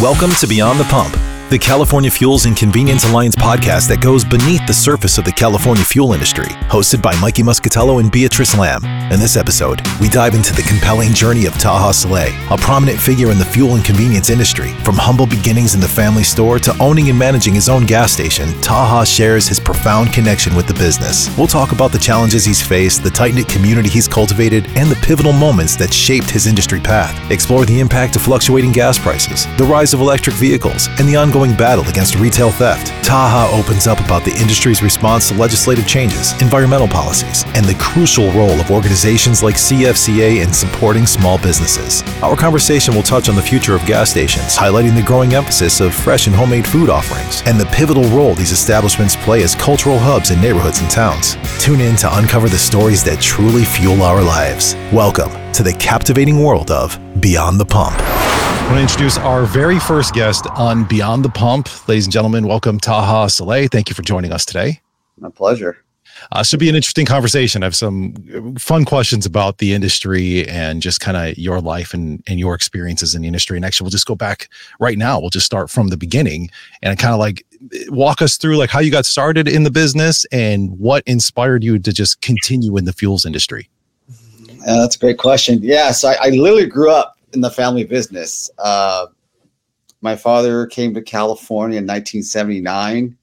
Welcome to Beyond the Pump, the California Fuels and Convenience Alliance podcast that goes beneath the surface of the California fuel industry, hosted by Mikey Muscatello and Beatrice Lamb. In this episode, we dive into the compelling journey of Taha Saleh, a prominent figure in the fuel and convenience industry. From humble beginnings in the family store to owning and managing his own gas station, Taha shares his profound connection with the business. We'll talk about the challenges he's faced, the tight knit community he's cultivated, and the pivotal moments that shaped his industry path. Explore the impact of fluctuating gas prices, the rise of electric vehicles, and the ongoing battle against retail theft. Taha opens up about the industry's response to legislative changes, environmental policies, and the crucial role of organizations like CFCA in supporting small businesses. Our conversation will touch on the future of gas stations, highlighting the growing emphasis of fresh and homemade food offerings, and the pivotal role these establishments play as cultural hubs in neighborhoods and towns. Tune in to uncover the stories that truly fuel our lives. Welcome to the captivating world of Beyond the Pump. I want to introduce our very first guest on Beyond the Pump. Ladies and gentlemen, welcome Taha Saleh. Thank you for joining us today. My pleasure. Uh, should be an interesting conversation. I have some fun questions about the industry and just kind of your life and, and your experiences in the industry. And actually, we'll just go back right now. We'll just start from the beginning and kind of like walk us through like how you got started in the business and what inspired you to just continue in the fuels industry. Uh, that's a great question. Yeah, so I, I literally grew up in the family business. Uh, my father came to California in 1979.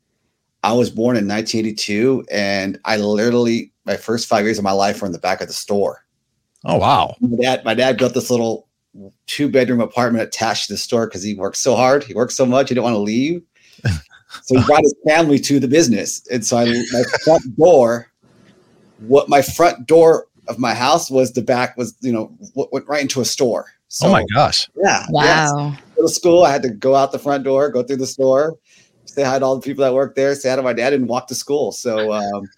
I was born in 1982, and I literally my first five years of my life were in the back of the store. Oh wow! My dad, my dad built this little two bedroom apartment attached to the store because he worked so hard, he worked so much, he didn't want to leave. so he brought his family to the business, and so I, my front door, what my front door of my house was the back was you know went right into a store. So, oh my gosh! Yeah. Wow. Yeah. Go to school. I had to go out the front door, go through the store, say hi to all the people that work there, say hi to my dad, and walk to school. So um,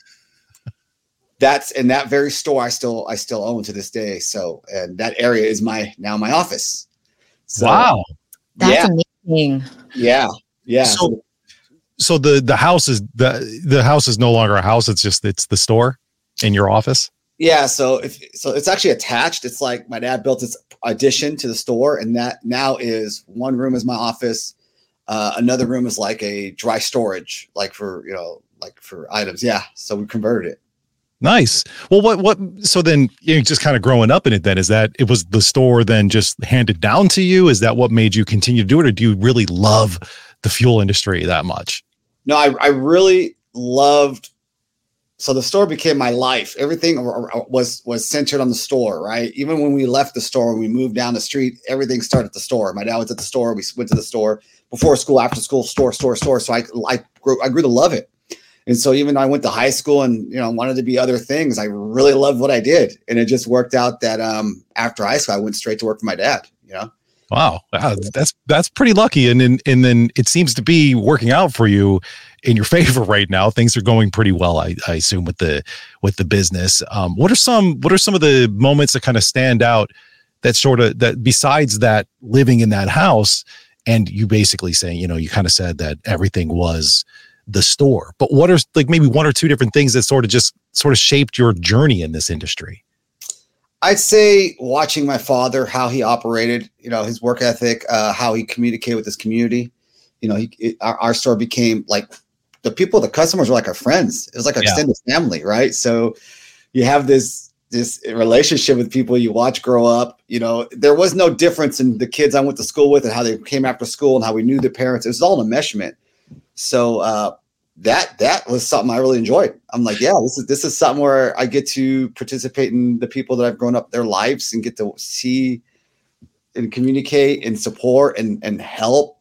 that's in that very store. I still I still own to this day. So and that area is my now my office. So, wow. That's yeah. amazing. Yeah. Yeah. So, so the the house is the the house is no longer a house. It's just it's the store in your office. Yeah, so if so, it's actually attached. It's like my dad built this addition to the store, and that now is one room is my office. Uh, another room is like a dry storage, like for you know, like for items. Yeah, so we converted it. Nice. Well, what what? So then, you know, just kind of growing up in it. Then is that it was the store then just handed down to you? Is that what made you continue to do it, or do you really love the fuel industry that much? No, I I really loved so the store became my life. Everything was was centered on the store right? Even when we left the store when we moved down the street everything started at the store. My dad was at the store. We went to the store. Before school after school store store store. So i i grew, I grew to love it. And so even though i went to high school and you know wanted to be other things i really loved what i did. And it just worked out that um after high school i went straight to work for my dad you know? Wow, wow, that's that's pretty lucky, and then and then it seems to be working out for you in your favor right now. Things are going pretty well, I, I assume, with the with the business. Um, what are some what are some of the moments that kind of stand out that sort of that besides that living in that house and you basically saying, you know, you kind of said that everything was the store, but what are like maybe one or two different things that sort of just sort of shaped your journey in this industry? I'd say watching my father, how he operated, you know, his work ethic, uh, how he communicated with his community. You know, he, it, our, our, store became like the people, the customers were like our friends. It was like an yeah. extended family, right? So you have this this relationship with people you watch grow up. You know, there was no difference in the kids I went to school with and how they came after school and how we knew their parents. It was all an enmeshment. So uh, that that was something I really enjoyed. I'm like, yeah, this is this is something where I get to participate in the people that I've grown up their lives and get to see and communicate and support and and help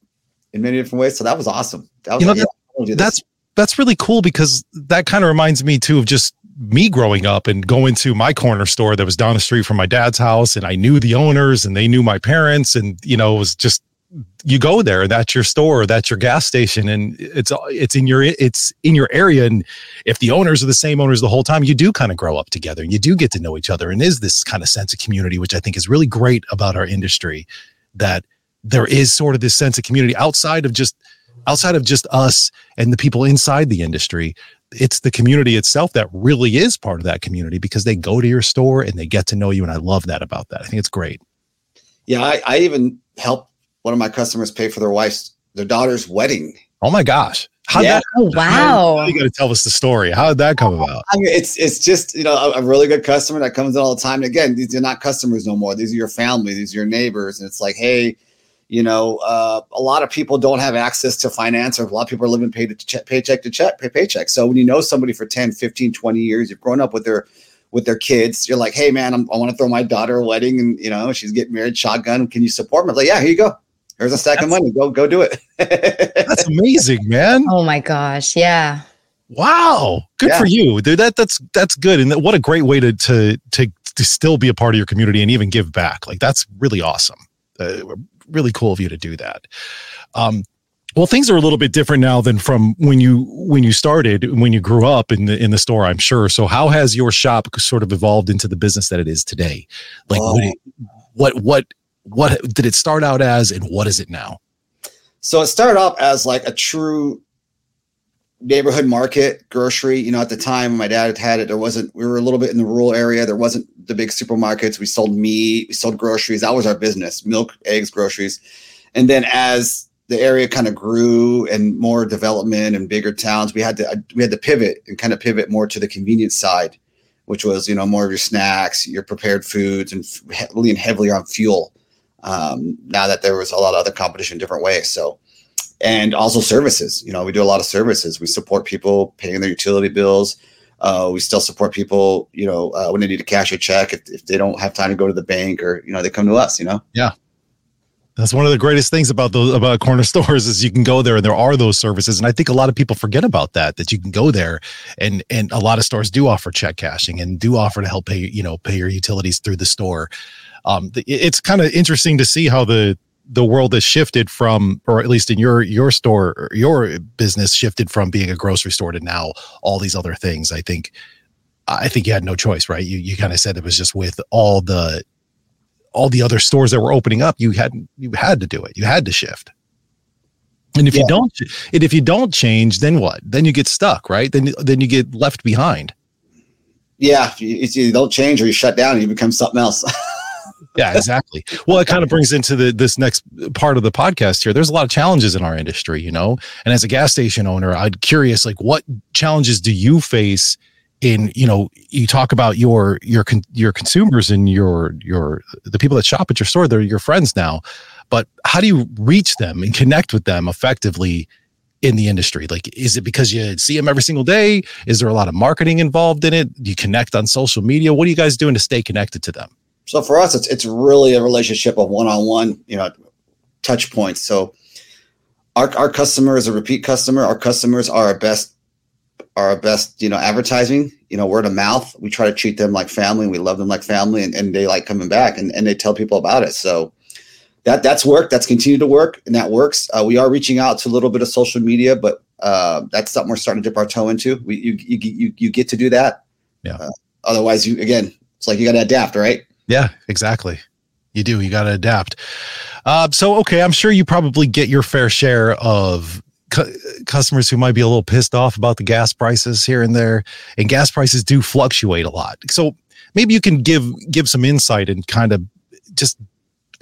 in many different ways. So that was awesome. That was you know, like, yeah, that's that's really cool because that kind of reminds me too of just me growing up and going to my corner store that was down the street from my dad's house and I knew the owners and they knew my parents and you know it was just you go there that's your store that's your gas station and it's it's in your it's in your area and if the owners are the same owners the whole time you do kind of grow up together and you do get to know each other and is this kind of sense of community which i think is really great about our industry that there is sort of this sense of community outside of just outside of just us and the people inside the industry it's the community itself that really is part of that community because they go to your store and they get to know you and i love that about that i think it's great yeah i, I even help one of my customers pay for their wife's their daughter's wedding. Oh my gosh. How Yeah. that Oh wow. you got to tell us the story. How did that come about? I mean, it's it's just you know a, a really good customer that comes in all the time. And again, these are not customers no more. These are your family. These are your neighbors. And it's like, hey, you know, uh, a lot of people don't have access to finance, or a lot of people are living pay to check, paycheck to check, pay paycheck. So when you know somebody for 10, 15, 20 years, you've grown up with their with their kids, you're like, hey man, I'm, I want to throw my daughter a wedding, and you know she's getting married, shotgun. Can you support me? I'm like, yeah, here you go. Here's a stack of money. Go go do it. That's amazing, man. Oh my gosh. Yeah. Wow. Good Yeah. for you. Dude, that that's that's good. And that, what a great way to to to to still be a part of your community and even give back. Like that's really awesome. Uh, really cool of you to do that. Um well, things are a little bit different now than from when you when you started, when you grew up in the in the store, I'm sure. So how has your shop sort of evolved into the business that it is today? Like Oh. it- what what what did it start out as and what is it now? So it started off as like a true neighborhood market grocery. You know, at the time my dad had had it, there wasn't, we were a little bit in the rural area. There wasn't the big supermarkets. We sold meat, we sold groceries. That was our business milk, eggs, groceries. And then as the area kind of grew and more development and bigger towns, we had to, we had to pivot and kind of pivot more to the convenience side, which was, you know, more of your snacks, your prepared foods and lean heavily on fuel. Um, now that there was a lot of other competition different ways. So, and also services. You know, we do a lot of services. We support people paying their utility bills. Uh, we still support people, you know, uh, when they need to cash a check if, if they don't have time to go to the bank or, you know, they come to us, you know? Yeah. That's one of the greatest things about those about corner stores is you can go there and there are those services. And I think a lot of people forget about that, that you can go there and and a lot of stores do offer check cashing and do offer to help pay, you know, pay your utilities through the store. Um, it's kind of interesting to see how the the world has shifted from, or at least in your your store, your business shifted from being a grocery store to now all these other things. I think, I think you had no choice, right? You you kind of said it was just with all the all the other stores that were opening up, you had you had to do it. You had to shift. And if you don't, and if you don't change, then what? Then you get stuck, right? Then then you get left behind. Yeah. If you, if you don't change or you shut down, you become something else. Yeah, exactly. well, it kind of brings into the this next part of the podcast here. There's a lot of challenges in our industry, you know. And as a gas station owner, I'm curious, like, what challenges do you face? In you know, you talk about your your your consumers and your your the people that shop at your store. They're your friends now, but how do you reach them and connect with them effectively? in the industry like is it because you see them every single day is there a lot of marketing involved in it do you connect on social media what are you guys doing to stay connected to them So for us, it's it's really a relationship of one on one, you know, touch points. So our our customer is a repeat customer. Our customers are our best are our best, you know, advertising, you know, word of mouth. We try to treat them like family. and We love them like family and, and they like coming back and, and they tell people about it. So that that's worked. That's continued to work and that works. Uh, we are reaching out to a little bit of social media, but uh, that's something we're starting to dip our toe into. We you you you, you get to do that. Yeah. Uh, otherwise, you again, it's like you got to adapt, right? Yeah, exactly. You do. You got to adapt. Uh, so, okay, I'm sure you probably get your fair share of cu- customers who might be a little pissed off about the gas prices here and there, and gas prices do fluctuate a lot. So, maybe you can give give some insight and kind of just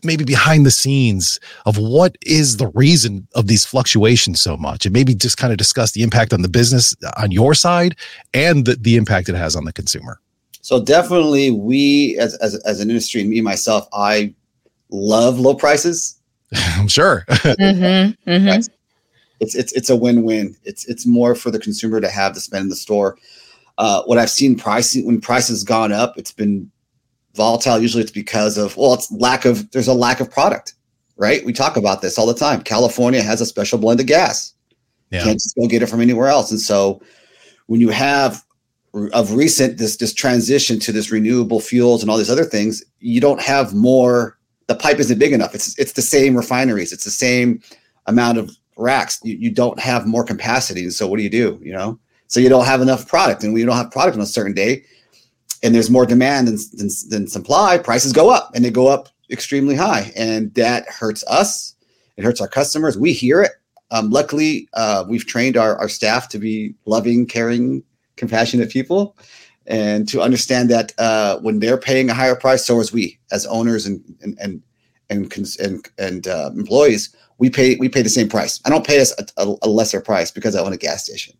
maybe behind the scenes of what is the reason of these fluctuations so much, and maybe just kind of discuss the impact on the business on your side and the, the impact it has on the consumer. So definitely, we as as as an industry, me myself, I love low prices. I'm sure. Mm-hmm. Mm-hmm. It's it's it's a win win. It's it's more for the consumer to have to spend in the store. Uh, what I've seen pricing when prices gone up, it's been volatile. Usually, it's because of well, it's lack of there's a lack of product, right? We talk about this all the time. California has a special blend of gas. Yeah. Can't just go get it from anywhere else. And so, when you have of recent this this transition to this renewable fuels and all these other things, you don't have more. The pipe isn't big enough. It's it's the same refineries. It's the same amount of racks. You, you don't have more capacity. So what do you do? You know, so you don't have enough product, and you don't have product on a certain day, and there's more demand than, than, than supply, prices go up, and they go up extremely high, and that hurts us. It hurts our customers. We hear it. Um, luckily, uh, we've trained our, our staff to be loving, caring, compassionate people, and to understand that uh, when they're paying a higher price, so is we as owners and and and, and and and uh, employees, we pay we pay the same price. I don't pay us a, a, a lesser price because I own a gas station.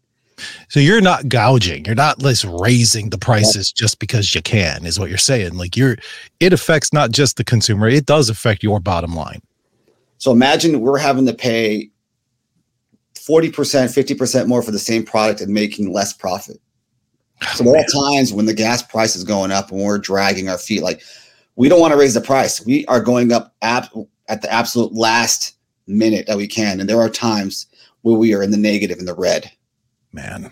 So you're not gouging. You're not just raising the prices just because you can, is what you're saying. Like you're, it affects not just the consumer. It does affect your bottom line. So imagine we're having to pay 40%, 50% more for the same product and making less profit. So there are times when the gas price is going up and we're dragging our feet. Like we don't want to raise the price. We are going up at, at the absolute last minute that we can. And there are times where we are in the negative in the red. Man,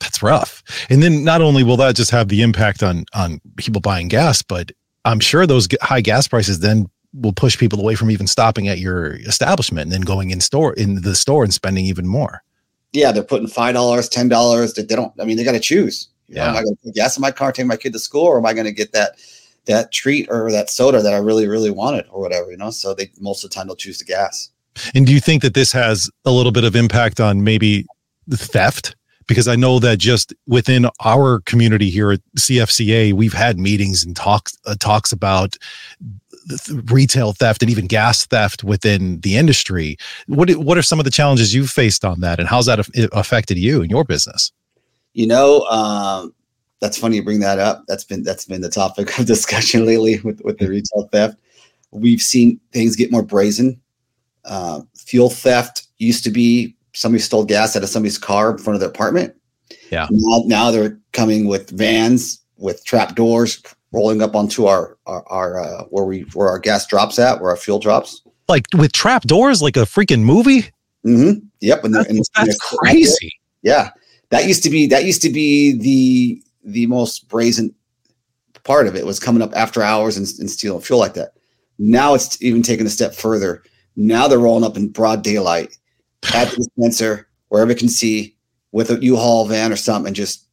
that's rough. And then not only will that just have the impact on on people buying gas, but I'm sure those high gas prices then will push people away from even stopping at your establishment and then going in store in the store and spending even more. Yeah, they're putting five dollars, ten dollars. They don't. I mean, they got to choose. You know, Yeah. am I going to put gas in my car, take my kid to school, or am I going to get that that treat or that soda that I really, really wanted, or whatever? You know. So they most of the time they'll choose the gas. And do you think that this has a little bit of impact on maybe the theft? Because I know that just within our community here at CFCA, we've had meetings and talks uh, talks about th- retail theft and even gas theft within the industry. What what are some of the challenges you've faced on that, and how's that aff- affected you and your business? You know, um, that's funny you bring that up. That's been that's been the topic of discussion lately with with the retail theft. We've seen things get more brazen. Uh, fuel theft used to be somebody stole gas out of somebody's car in front of their apartment. Yeah. Now, now they're coming with vans with trap doors rolling up onto our our, our uh, where we where our gas drops at, where our fuel drops. Like with trap doors, like a freaking movie. hmm Yep, and That's, and that's they're- crazy. Yeah, that used to be that used to be the the most brazen part of it was coming up after hours and, and stealing fuel like that. Now it's even taken a step further. Now they're rolling up in broad daylight at the dispenser wherever it can see with a U-Haul van or something, and just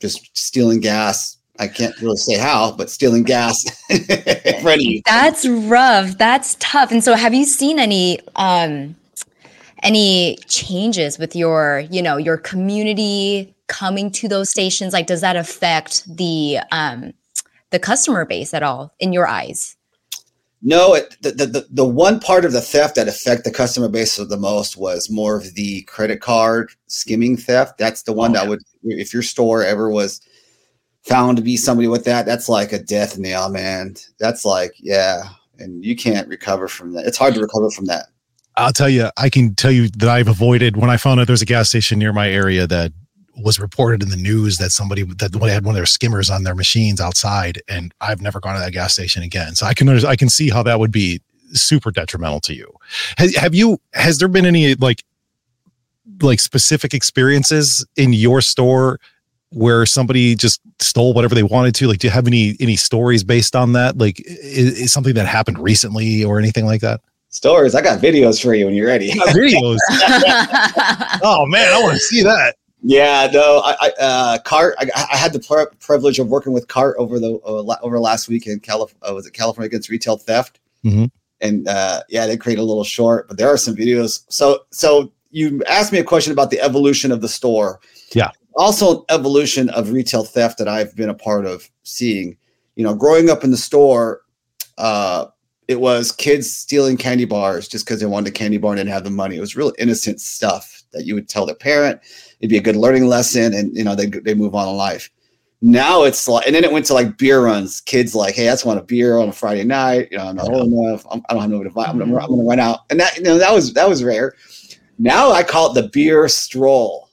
just stealing gas. I can't really say how, but stealing gas in front of you. That's rough. That's tough. And so have you seen any um any changes with your, you know, your community coming to those stations? Like does that affect the um the customer base at all in your eyes? No, it, the, the the one part of the theft that affect the customer base the most was more of the credit card skimming theft. That's the one Oh, that would, if your store ever was found to be somebody with that, that's like a death nail, man. That's like, yeah, and you can't recover from that. It's hard to recover from that. I'll tell you, I can tell you that I've avoided when I found out there's a gas station near my area that was reported in the news that somebody that had one of their skimmers on their machines outside, and I've never gone to that gas station again. So I can I can see how that would be super detrimental to you. Has, have you? Has there been any like like specific experiences in your store where somebody just stole whatever they wanted to? Like, do you have any any stories based on that? Like, is, is something that happened recently or anything like that? Stories. I got videos for you when you're ready. Videos. Oh man, I want to see that. Yeah, no, I, I uh, Cart. I, I had the pri- privilege of working with Cart over the uh, over last week in Calif- uh, was it California against retail theft, Mhm. and uh, yeah, they created a little short, but there are some videos. So, so you asked me a question about the evolution of the store. Yeah. Also, evolution of retail theft that I've been a part of seeing. You know, growing up in the store, uh, it was kids stealing candy bars just because they wanted a candy bar and didn't have the money. It was real innocent stuff that you would tell their parent. It'd be a good learning lesson and you know they they move on in life. Now it's like and then it went to like beer runs. Kids like hey i just want a beer on a friday night. You know i'm not old enough. I'm, i don't have nobody to buy I'm, gonna- I'm gonna run out. And that you know that was that was rare. Now i call it the beer stroll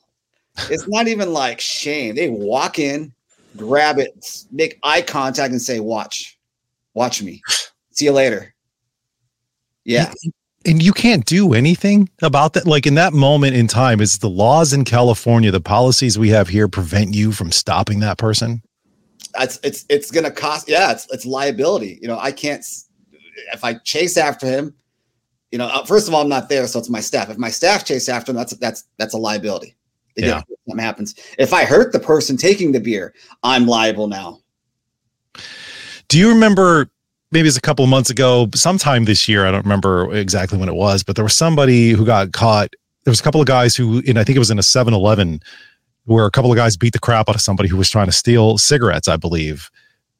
it's not even like shame. They walk in grab it make eye contact and say watch. Watch me. See you later. Yeah. And you can't do anything about that. Like in that moment in time, is the laws in California, the policies we have here prevent you from stopping that person? it's it's it's gonna cost yeah it's it's liability. You know i can't if i chase after him you know uh, first of all i'm not there so it's my staff. If my staff chase after him that's that's that's a liability They Yeah. something happens if i hurt the person taking the beer i'm liable now Do you remember maybe it's a couple of months ago, sometime this year? I don't remember exactly when it was, but there was somebody who got caught. There was a couple of guys who, and I think it was in a 7 Eleven, where a couple of guys beat the crap out of somebody who was trying to steal cigarettes, I believe.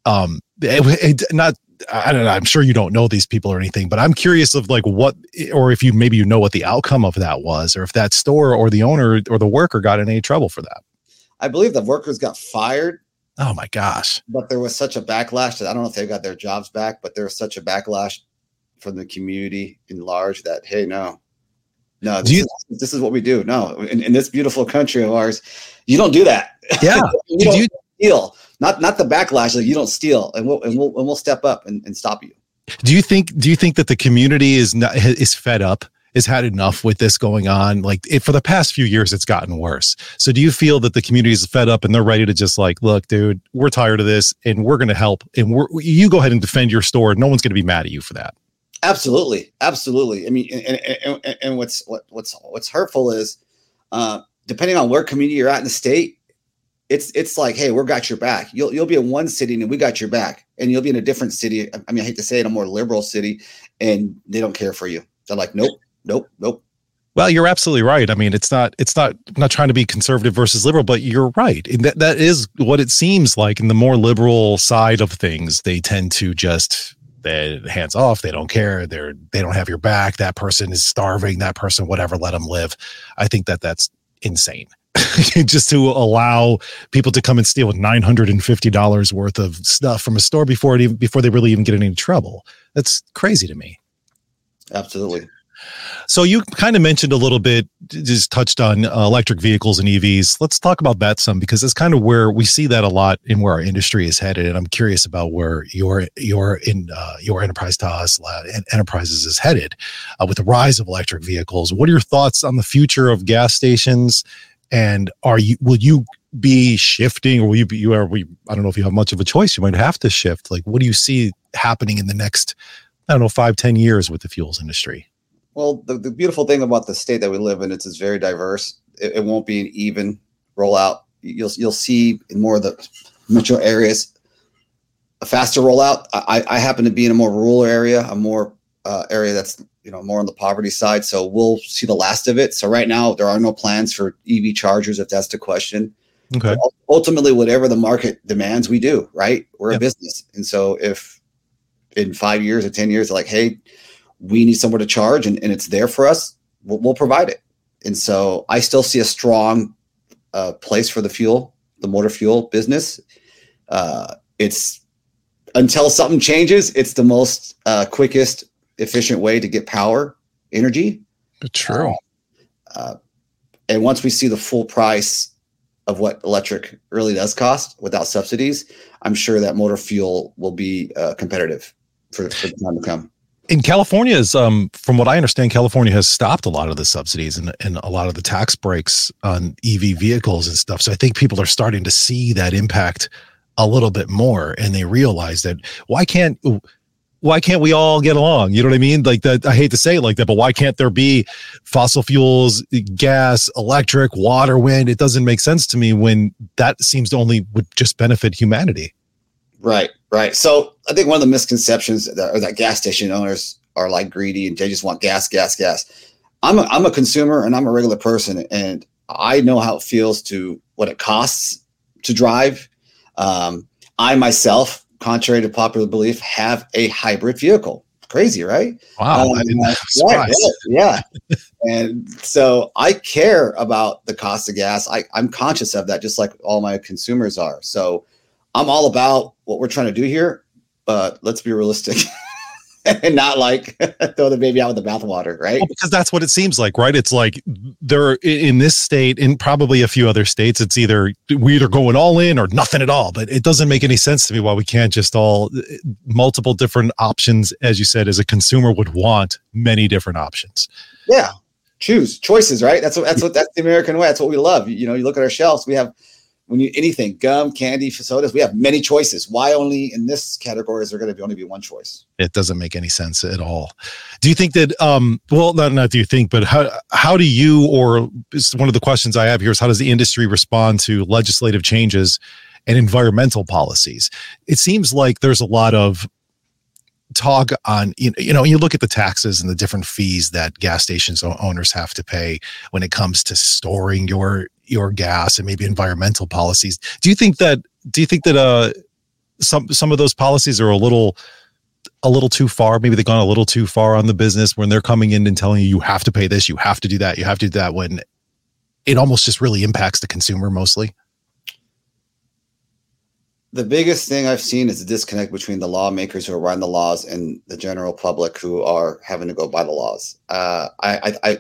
Um, it, it- not I don't know. I'm sure you don't know these people or anything, but I'm curious of like what, or if you maybe you know what the outcome of that was, or if that store or the owner or the worker got in any trouble for that. I believe the workers got fired. Oh my gosh! But there was such a backlash that I don't know if they got their jobs back, but there was such a backlash from the community in large that hey, no, no, this, you, is, this is what we do. No, in, in, this beautiful country of ours, you don't do that. Yeah, you don't you, steal. Not not the backlash. Like you don't steal, and we'll and we'll and we'll step up and, and stop you. Do you think? Do you think that the community is not is fed up? has had enough with this going on. Like it, for the past few years, it's gotten worse. So do you feel that the community is fed up and they're ready to just like, look, dude, we're tired of this and we're going to help and we're, you go ahead and defend your store. No one's going to be mad at you for that. Absolutely. Absolutely. I mean, and, and, and, and what's, what, what's, what's hurtful is, uh, depending on where community you're at in the state, it's it's like, hey, we're got your back. You'll you'll be in one city and we got your back, and you'll be in a different city. I mean, I hate to say it, a more liberal city, and they don't care for you. They're like, nope, nope, nope. Well, you're absolutely right. I mean, it's not it's not I'm not trying to be conservative versus liberal, but you're right. And that that is what it seems like in the more liberal side of things. They tend to just they hands off. They don't care. They're they don't have your back. That person is starving. That person, whatever, let them live. I think that that's insane. just to allow people to come and steal nine hundred and fifty dollars worth of stuff from a store before it even before they really even get in any trouble. That's crazy to me. Absolutely. So you kind of mentioned a little bit, just touched on uh, electric vehicles and EVs. Let's talk about that some because that's kind of where we see that a lot in where our industry is headed, and I'm curious about where your your in uh, your enterprise Tesla enterprises is headed uh, with the rise of electric vehicles. What are your thoughts on the future of gas stations? And are you will you be shifting, or will you be you are we? I don't know if you have much of a choice. You might have to shift. Like, what do you see happening in the next? I don't know, five, ten years with the fuels industry. Well, the, the beautiful thing about the state that we live in is it's very diverse. It, it won't be an even rollout. You'll you'll see in more of the metro areas a faster rollout. I, I happen to be in a more rural area, a more uh, area that's you know more on the poverty side. So we'll see the last of it. So right now there are no plans for EV chargers, if that's the question. Okay. But ultimately, whatever the market demands, we do. Right? We're yep. a business, and so if in five years or ten years, like, hey, we need somewhere to charge and, and it's there for us, we'll, we'll provide it. And so I still see a strong uh, place for the fuel, the motor fuel business. Uh, it's until something changes, it's the most uh, quickest, efficient way to get power, energy. True. Uh, and once we see the full price of what electric really does cost without subsidies, I'm sure that motor fuel will be uh, competitive for, for the time to come in California is um, from what I understand, California has stopped a lot of the subsidies and, and a lot of the tax breaks on EV vehicles and stuff. So I think people are starting to see that impact a little bit more and they realize that why can't why can't we all get along? You know what I mean? Like that I hate to say it like that, but why can't there be fossil fuels, gas, electric, water, wind? It doesn't make sense to me when that seems to only would just benefit humanity. Right, right. So I think one of the misconceptions that, are that gas station owners are like greedy and they just want gas, gas, gas. I'm a, I'm a consumer and I'm a regular person, and I know how it feels to what it costs to drive. Um, I myself, contrary to popular belief, have a hybrid vehicle. Crazy, right? Wow, um, yeah, yeah, yeah. and so I care about the cost of gas. I, I'm conscious of that, just like all my consumers are. So I'm all about what we're trying to do here, but let's be realistic. and not like throw the baby out with the bathwater, right? Well, because that's what it seems like, right? It's like there in this state, in probably a few other states, it's either we either going all in or nothing at all. But it doesn't make any sense to me why we can't just all uh, multiple different options, as you said, as a consumer would want many different options. Yeah, choose choices, right? That's what that's what that's the American way. That's what we love. You know, you look at our shelves, we have when you anything gum, candy, sodas, we have many choices. Why only in this category is there going to be only be one choice? It doesn't make any sense at all. Do you think that? Um, well, not not do you think, but how how do you or one of the questions I have here is how does the industry respond to legislative changes and environmental policies? It seems like there's a lot of talk on you know you look at the taxes and the different fees that gas stations owners have to pay when it comes to storing your your gas and maybe environmental policies do you think that do you think that uh some some of those policies are a little a little too far. Maybe they've gone a little too far on the business when they're coming in and telling you you have to pay this, you have to do that, you have to do that. When it almost just really impacts the consumer mostly. The biggest thing I've seen is the disconnect between the lawmakers who are writing the laws and the general public who are having to go by the laws. Uh, I, I, I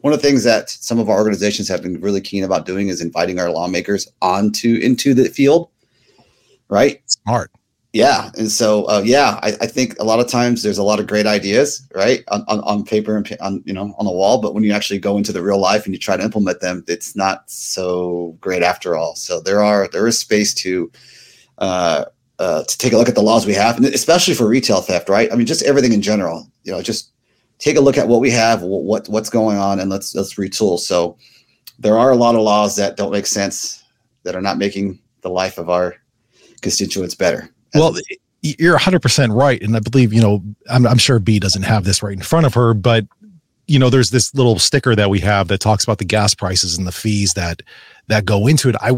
one of the things that some of our organizations have been really keen about doing is inviting our lawmakers onto into the field right smart yeah and so uh, yeah I, I, think a lot of times there's a lot of great ideas right on, on, on, paper and on you know on the wall but when you actually go into the real life and you try to implement them it's not so great after all. So there are there is space to uh, uh, to take a look at the laws we have and especially for retail theft right? I mean just everything in general you know just take a look at what we have what what's going on and let's let's retool. So there are a lot of laws that don't make sense that are not making the life of our constituents better well, you're 100% right. And I believe, you know, I'm, I'm sure B doesn't have this right in front of her, but, you know, there's this little sticker that we have that talks about the gas prices and the fees that that go into it. I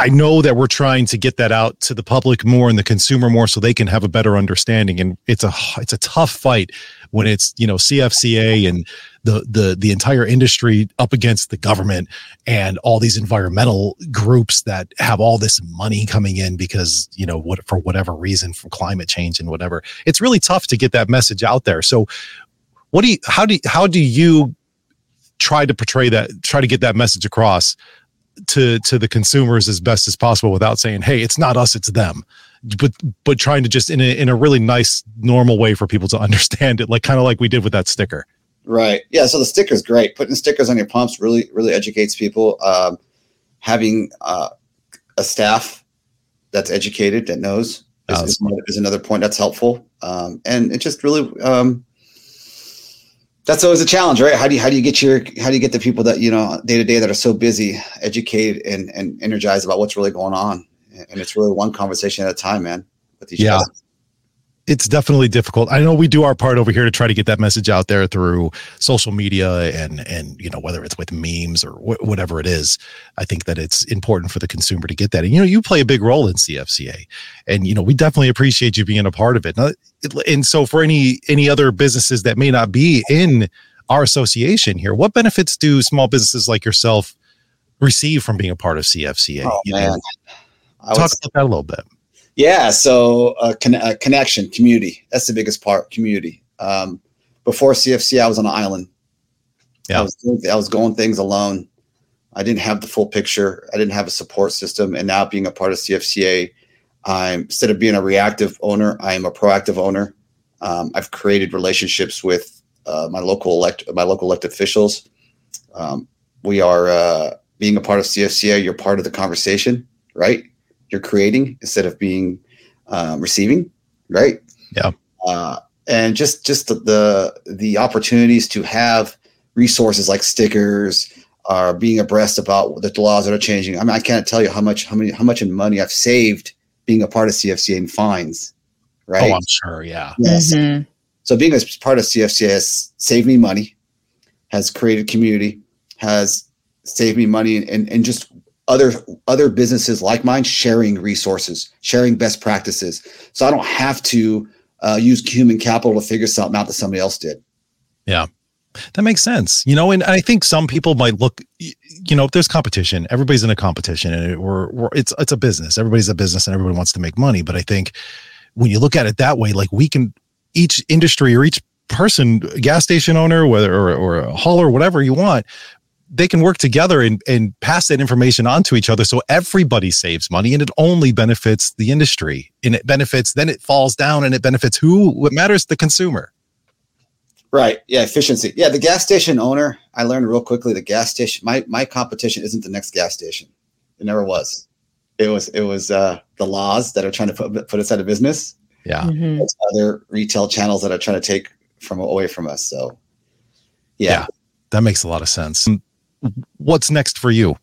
I know that we're trying to get that out to the public more and the consumer more so they can have a better understanding and it's a it's a tough fight when it's you know CFCA and the the the entire industry up against the government and all these environmental groups that have all this money coming in because you know what for whatever reason from climate change and whatever it's really tough to get that message out there. So what do you how do you, how do you try to portray that try to get that message across to to the consumers as best as possible without saying hey it's not us it's them but but trying to just in a in a really nice normal way for people to understand it like kind of like we did with that sticker. Right. Yeah so the sticker's great. Putting stickers on your pumps really really educates people. Um, having uh, a staff that's educated that knows is, is, is another point that's helpful. Um, and it just really um, that's always a challenge, right? How do you how do you get your how do you get the people that you know day to day that are so busy, educated and and energized about what's really going on? And it's really one conversation at a time, man. With each yeah. other it's definitely difficult. I know we do our part over here to try to get that message out there through social media and and you know whether it's with memes or wh- whatever it is. I think that it's important for the consumer to get that. And you know, you play a big role in CFCA, and you know we definitely appreciate you being a part of it. Now, and so for any any other businesses that may not be in our association here, what benefits do small businesses like yourself receive from being a part of CFCA? Oh, man. Know, talk about that a little bit. Yeah, so a, uh, con- a, connection, community. That's the biggest part, community. Um, before CFC, I was on an island. Yeah. I was, I was going things alone. I didn't have the full picture. I didn't have a support system. And now being a part of CFCA, I'm instead of being a reactive owner, I am a proactive owner. Um, I've created relationships with uh, my local elect my local elected officials. Um, we are uh, being a part of CFCA. You're part of the conversation, right? You're creating instead of being um, receiving, right? Yeah. Uh, and just just the, the, the opportunities to have resources like stickers are being abreast about the laws that are changing. I mean, I can't tell you how much how many how much in money I've saved being a part of CFCA in fines. Right. Oh, I'm sure. Yeah. Yes. Mm-hmm. So being a part of CFCA has saved me money, has created community, has saved me money, and, and just other other businesses like mine sharing resources, sharing best practices. So I don't have to uh, use human capital to figure something out that somebody else did. Yeah. That makes sense, you know, and I think some people might look, you know, if there's competition, everybody's in a competition, and it, we're, we're it's it's a business. Everybody's a business, and everybody wants to make money. But I think when you look at it that way, like we can, each industry or each person, gas station owner, whether or, or a hauler, whatever you want, they can work together and, and pass that information on to each other so everybody saves money and it only benefits the industry. And it benefits then it falls down and it benefits who what matters the consumer. Right. Yeah efficiency. Yeah the gas station owner i learned real quickly the gas station my my competition isn't the next gas station. It never was. It was it was uh the laws that are trying to put, put us out of business. Yeah. Mm-hmm. other retail channels that are trying to take from away from us so yeah. yeah that makes a lot of sense what's next for you?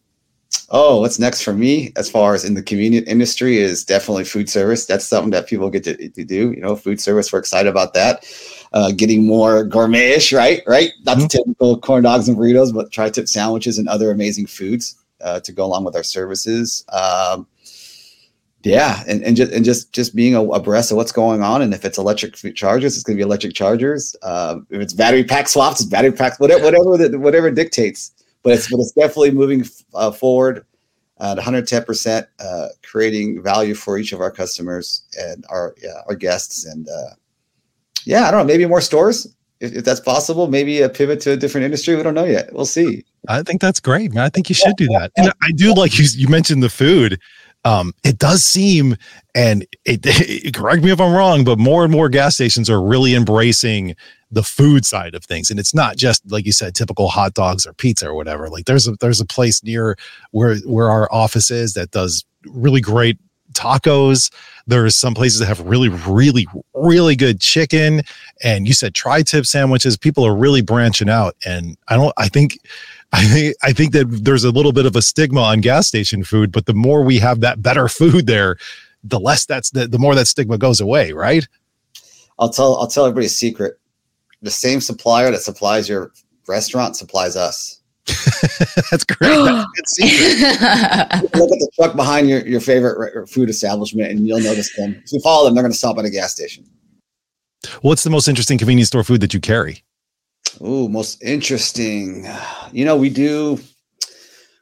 Oh, what's next for me as far as in the convenient industry is definitely food service. That's something that people get to, to do. You know, food service, we're excited about that. Uh, getting more gourmetish, right? Right? Not mm-hmm. the typical corn dogs and burritos, but tri tip sandwiches and other amazing foods uh, to go along with our services. Um, Yeah, and, and just and just just being abreast of what's going on, and if it's electric chargers, it's going to be electric chargers. Um, if it's battery pack swaps, it's battery packs. Whatever, whatever, whatever dictates. But it's but it's definitely moving uh, forward at 110 percent, uh, creating value for each of our customers and our yeah, our guests. And uh, yeah, I don't know, maybe more stores if, if, that's possible. Maybe a pivot to a different industry. We don't know yet. We'll see. I think that's great, man. I think you should do that. And I do like you. You mentioned the food um, it does seem, and it, it, correct me if I'm wrong, but more and more gas stations are really embracing the food side of things, and it's not just like you said, typical hot dogs or pizza or whatever. Like there's a there's a place near where where our office is that does really great tacos. There's some places that have really, really, really good chicken. And you said tri-tip sandwiches. People are really branching out. And I don't, I think I think I think that there's a little bit of a stigma on gas station food, but the more we have that better food there, the less that's the, the more that stigma goes away, right? I'll tell I'll tell everybody a secret. The same supplier that supplies your restaurant supplies us. that's great. That's good secret. Look at the truck behind your, your favorite food establishment and you'll notice them. If you follow them, they're going to stop at a gas station. What's the most interesting convenience store food that you carry? Oh, most interesting. You know, we do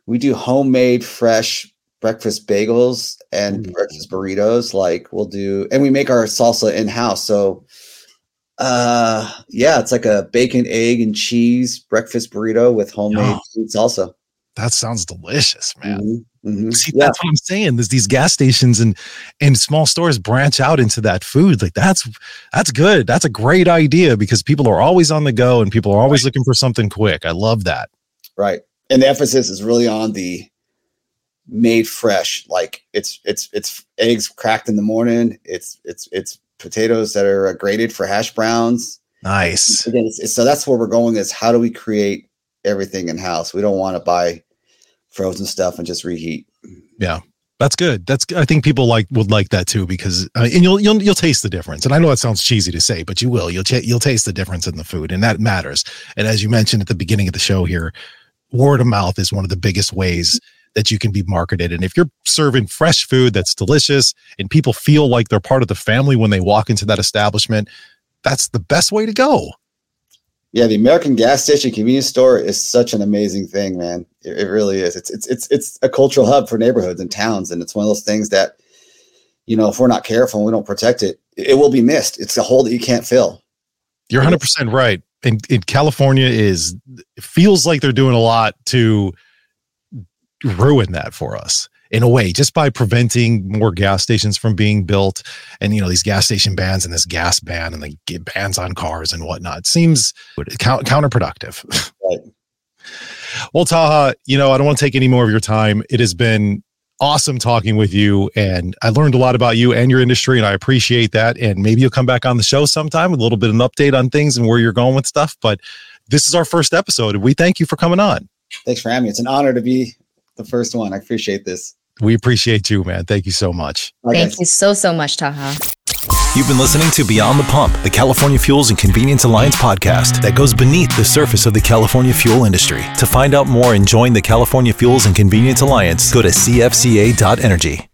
we do homemade fresh breakfast bagels and mm. breakfast burritos. Like we'll do, and we make our salsa in house. So, uh, yeah, it's like a bacon, egg, and cheese breakfast burrito with homemade oh, salsa. That sounds delicious, man. Mm-hmm. Mm-hmm. See, yeah. that's what I'm saying. There's these gas stations and and small stores branch out into that food. Like that's that's good. That's a great idea because people are always on the go and people are always right. looking for something quick. I love that. Right. And the emphasis is really on the made fresh. Like it's it's it's eggs cracked in the morning. It's it's it's potatoes that are grated for hash browns. Nice. Again, it's, it's, so that's where we're going. Is how do we create everything in house? We don't want to buy frozen stuff and just reheat. Yeah. That's good. That's I think people like would like that too because uh, and you'll you'll you'll taste the difference. And I know that sounds cheesy to say, but you will. You'll ch- you'll taste the difference in the food, and that matters. And as you mentioned at the beginning of the show here, word of mouth is one of the biggest ways that you can be marketed. And if you're serving fresh food that's delicious and people feel like they're part of the family when they walk into that establishment, that's the best way to go yeah, the American gas station convenience store is such an amazing thing, man. It, it, really is. It's it's it's it's a cultural hub for neighborhoods and towns, and it's one of those things that, you know, if we're not careful and we don't protect it, it will be missed. It's a hole that you can't fill. You're 100 percent right. And in California is feels like they're doing a lot to ruin that for us in a way just by preventing more gas stations from being built. And you know these gas station bans and this gas ban and the bans on cars and whatnot. Seems counterproductive. Right. well taha you know i don't want to take any more of your time. It has been awesome talking with you and i learned a lot about you and your industry and i appreciate that. And maybe you'll come back on the show sometime with a little bit of an update on things and where you're going with stuff. But this is our first episode and we thank you for coming on. Thanks for having me. It's an honor to be the first one i appreciate this we appreciate you, man. Thank you so much. Thank you so, so much, Taha. You've been listening to Beyond the Pump, the California Fuels and Convenience Alliance podcast that goes beneath the surface of the California fuel industry. To find out more and join the California Fuels and Convenience Alliance, go to cfca.energy.